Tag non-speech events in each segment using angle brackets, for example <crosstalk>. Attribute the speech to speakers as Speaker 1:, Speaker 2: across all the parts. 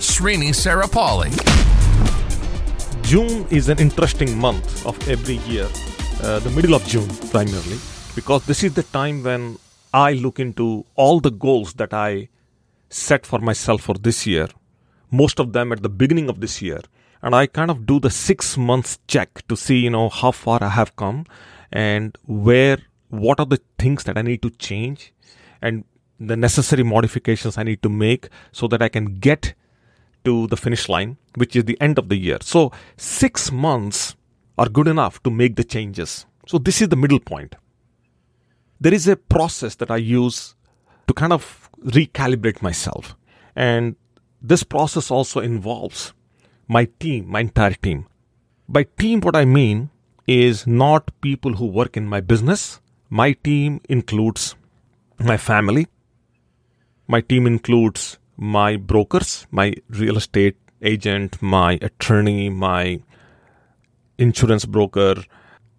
Speaker 1: Srini Sarapalli.
Speaker 2: June is an interesting month of every year, uh, the middle of June primarily, because this is the time when I look into all the goals that I set for myself for this year, most of them at the beginning of this year. And I kind of do the six months check to see, you know, how far I have come and where, what are the things that I need to change and the necessary modifications I need to make so that I can get to the finish line, which is the end of the year. So six months are good enough to make the changes. So this is the middle point. There is a process that I use to kind of recalibrate myself. And this process also involves my team, my entire team. By team, what I mean is not people who work in my business. My team includes my family. My team includes my brokers, my real estate agent, my attorney, my insurance broker,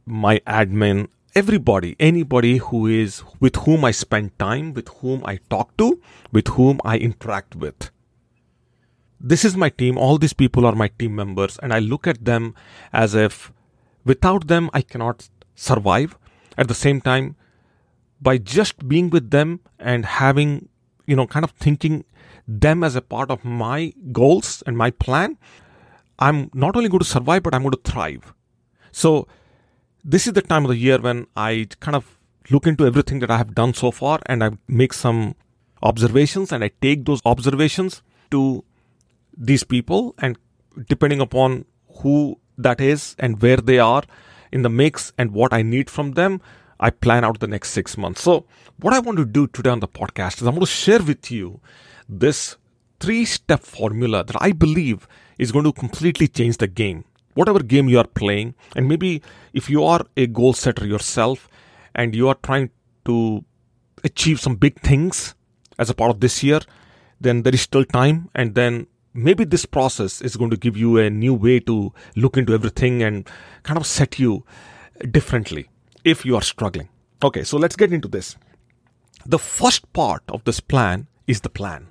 Speaker 2: my admin, everybody, anybody who is with whom I spend time, with whom I talk to, with whom I interact with. This is my team. All these people are my team members, and I look at them as if without them I cannot survive. At the same time, by just being with them and having, you know, kind of thinking them as a part of my goals and my plan, I'm not only going to survive, but I'm going to thrive. So, this is the time of the year when I kind of look into everything that I have done so far and I make some observations and I take those observations to these people and depending upon who that is and where they are in the mix and what I need from them, I plan out the next six months. So, what I want to do today on the podcast is I'm going to share with you this three step formula that I believe is going to completely change the game. Whatever game you are playing and maybe if you are a goal setter yourself and you are trying to achieve some big things as a part of this year then there is still time and then maybe this process is going to give you a new way to look into everything and kind of set you differently if you are struggling. Okay so let's get into this. The first part of this plan is the plan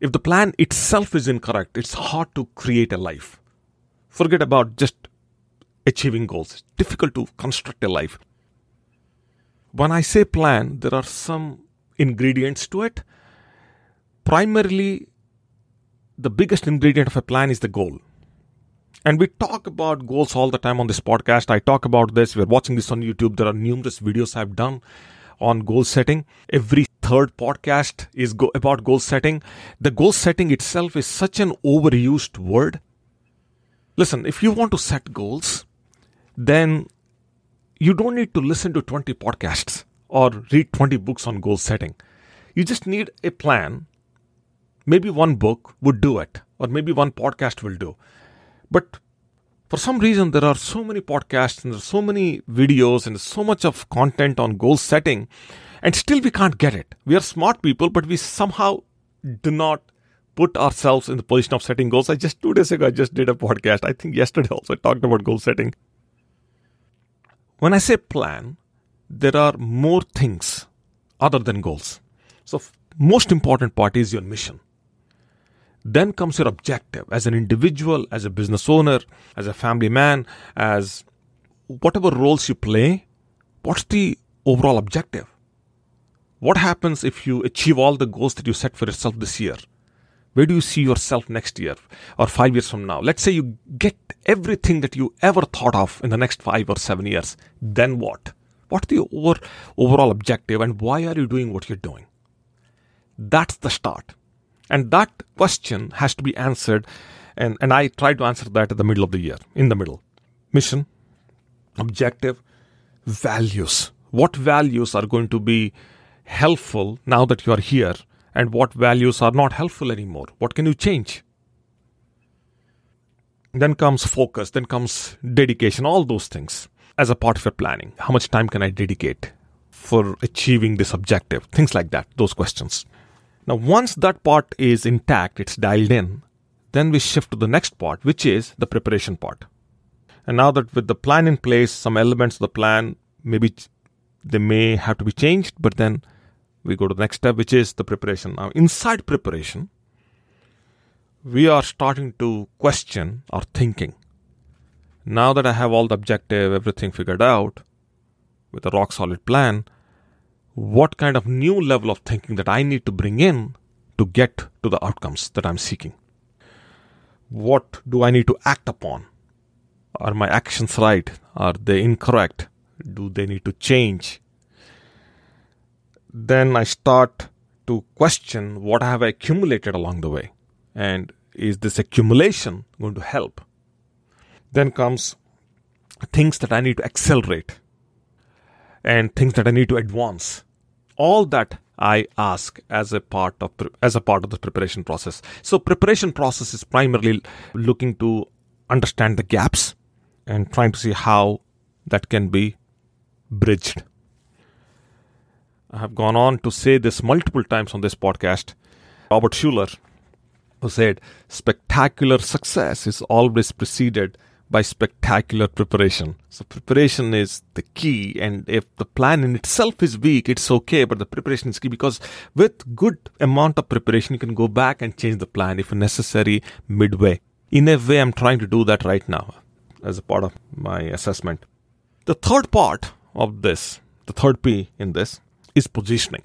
Speaker 2: if the plan itself is incorrect it's hard to create a life Forget about just achieving goals. It's difficult to construct a life. When I say plan, there are some ingredients to it. Primarily, the biggest ingredient of a plan is the goal. And we talk about goals all the time on this podcast. I talk about this. We're watching this on YouTube. There are numerous videos I've done on goal setting. Every third podcast is go- about goal setting. The goal setting itself is such an overused word Listen, if you want to set goals, then you don't need to listen to 20 podcasts or read 20 books on goal setting. You just need a plan. Maybe one book would do it, or maybe one podcast will do. But for some reason, there are so many podcasts and so many videos and so much of content on goal setting, and still we can't get it. We are smart people, but we somehow do not put ourselves in the position of setting goals. I just two days ago I just did a podcast. I think yesterday also I talked about goal setting. When I say plan, there are more things other than goals. So most important part is your mission. Then comes your objective as an individual, as a business owner, as a family man, as whatever roles you play. What's the overall objective? What happens if you achieve all the goals that you set for yourself this year? Where do you see yourself next year or five years from now? Let's say you get everything that you ever thought of in the next five or seven years. Then what? What's the over, overall objective and why are you doing what you're doing? That's the start. And that question has to be answered. And, and I try to answer that at the middle of the year, in the middle. Mission, objective, values. What values are going to be helpful now that you are here and what values are not helpful anymore. What can you change? Then comes focus, then comes dedication, all those things as a part of your planning. How much time can I dedicate for achieving this objective? Things like that, those questions. Now, once that part is intact, it's dialed in, then we shift to the next part, which is the preparation part. And now that with the plan in place, some elements of the plan maybe they may have to be changed, but then we go to the next step, which is the preparation. Now, inside preparation, we are starting to question our thinking. Now that I have all the objective, everything figured out with a rock solid plan, what kind of new level of thinking that I need to bring in to get to the outcomes that I'm seeking? What do I need to act upon? Are my actions right? Are they incorrect? Do they need to change? Then I start to question what have I accumulated along the way and is this accumulation going to help? Then comes things that I need to accelerate and things that I need to advance. All that I ask as a part of as a part of the preparation process. So preparation process is primarily looking to understand the gaps and trying to see how that can be bridged. I have gone on to say this multiple times on this podcast. Robert Schuller, who said, spectacular success is always preceded by spectacular preparation. So preparation is the key, and if the plan in itself is weak, it's okay, but the preparation is key because with good amount of preparation, you can go back and change the plan if necessary midway. In a way, I'm trying to do that right now as a part of my assessment. The third part of this, the third P in this, is positioning.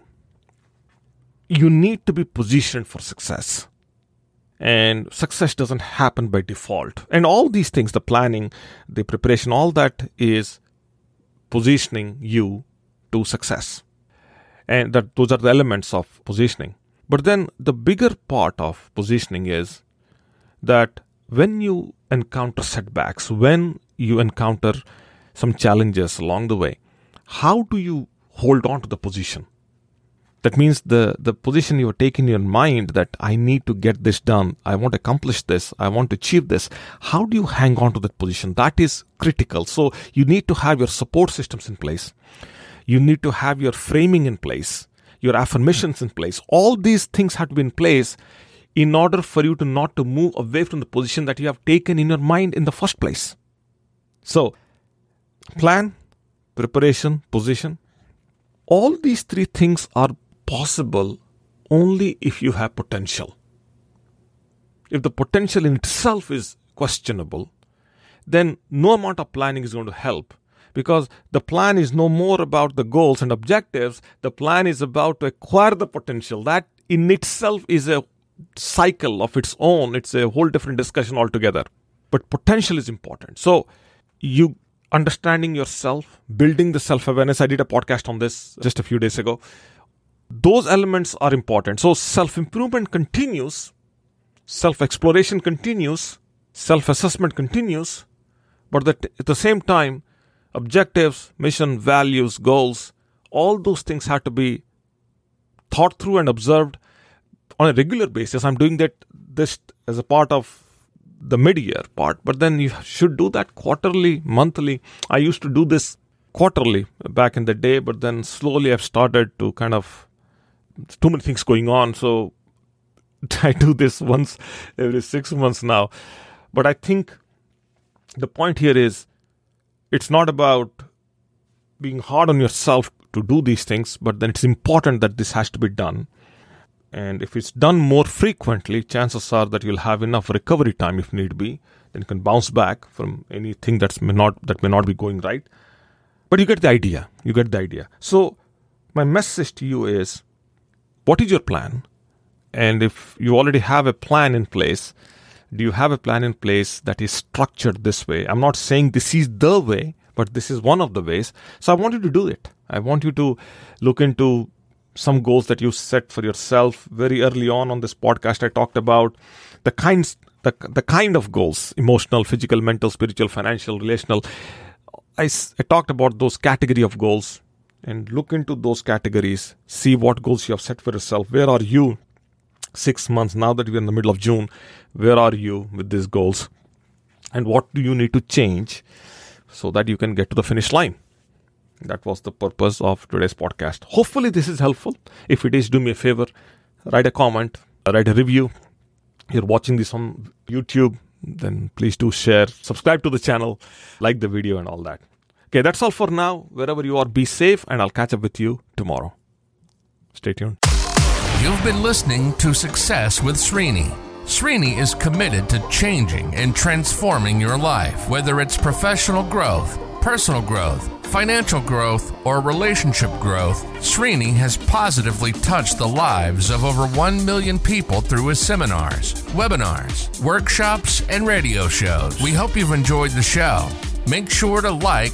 Speaker 2: You need to be positioned for success and success doesn't happen by default. And all these things the planning the preparation all that is positioning you to success. And that those are the elements of positioning. But then the bigger part of positioning is that when you encounter setbacks when you encounter some challenges along the way how do you hold on to the position that means the, the position you take in your mind that I need to get this done, I want to accomplish this, I want to achieve this. How do you hang on to that position? That is critical. So you need to have your support systems in place. You need to have your framing in place, your affirmations in place. All these things have to be in place in order for you to not to move away from the position that you have taken in your mind in the first place. So plan, preparation, position, all these three things are possible only if you have potential. If the potential in itself is questionable, then no amount of planning is going to help because the plan is no more about the goals and objectives. The plan is about to acquire the potential. That in itself is a cycle of its own. It's a whole different discussion altogether. But potential is important. So you understanding yourself, building the self awareness. I did a podcast on this just a few days ago those elements are important. So self improvement continues, self exploration continues, self assessment continues, but at the same time, objectives, mission, values, goals, all those things have to be thought through and observed on a regular basis. I'm doing that this as a part of the mid year part, but then you should do that quarterly, monthly. I used to do this quarterly back in the day, but then slowly I've started to kind of too many things going on. So <laughs> I do this once every six months now. But I think the point here is it's not about being hard on yourself to do these things, but then it's important that this has to be done. And if it's done more frequently, chances are that you'll have enough recovery time if need be. Then you can bounce back from anything that's may not that may not be going right. But you get the idea. You get the idea. So my message to you is what is your plan? And if you already have a plan in place, do you have a plan in place that is structured this way? I'm not saying this is the way, but this is one of the ways. So I want you to do it. I want you to look into some goals that you set for yourself very early on on this podcast. I talked about the kinds, the, the kind of goals emotional, physical, mental, spiritual, financial, relational. I, I talked about those category of goals and look into those categories, see what goals you have set for yourself. Where are you six months now that we're in the middle of June? Where are you with these goals? and what do you need to change so that you can get to the finish line. That was the purpose of today's podcast. Hopefully, this is helpful. If it is, do me a favor, write a comment, write a review. You're watching this on YouTube, then please do share, subscribe to the channel, like the video, and all that. Okay, that's all for now. Wherever you are, be safe, and I'll catch up with you tomorrow. Stay tuned.
Speaker 1: You've been listening to Success with Srini. Srini is committed to changing and transforming your life, whether it's professional growth, personal growth, financial growth, or relationship growth. Srini has positively touched the lives of over 1 million people through his seminars, webinars, workshops, and radio shows. We hope you've enjoyed the show. Make sure to like,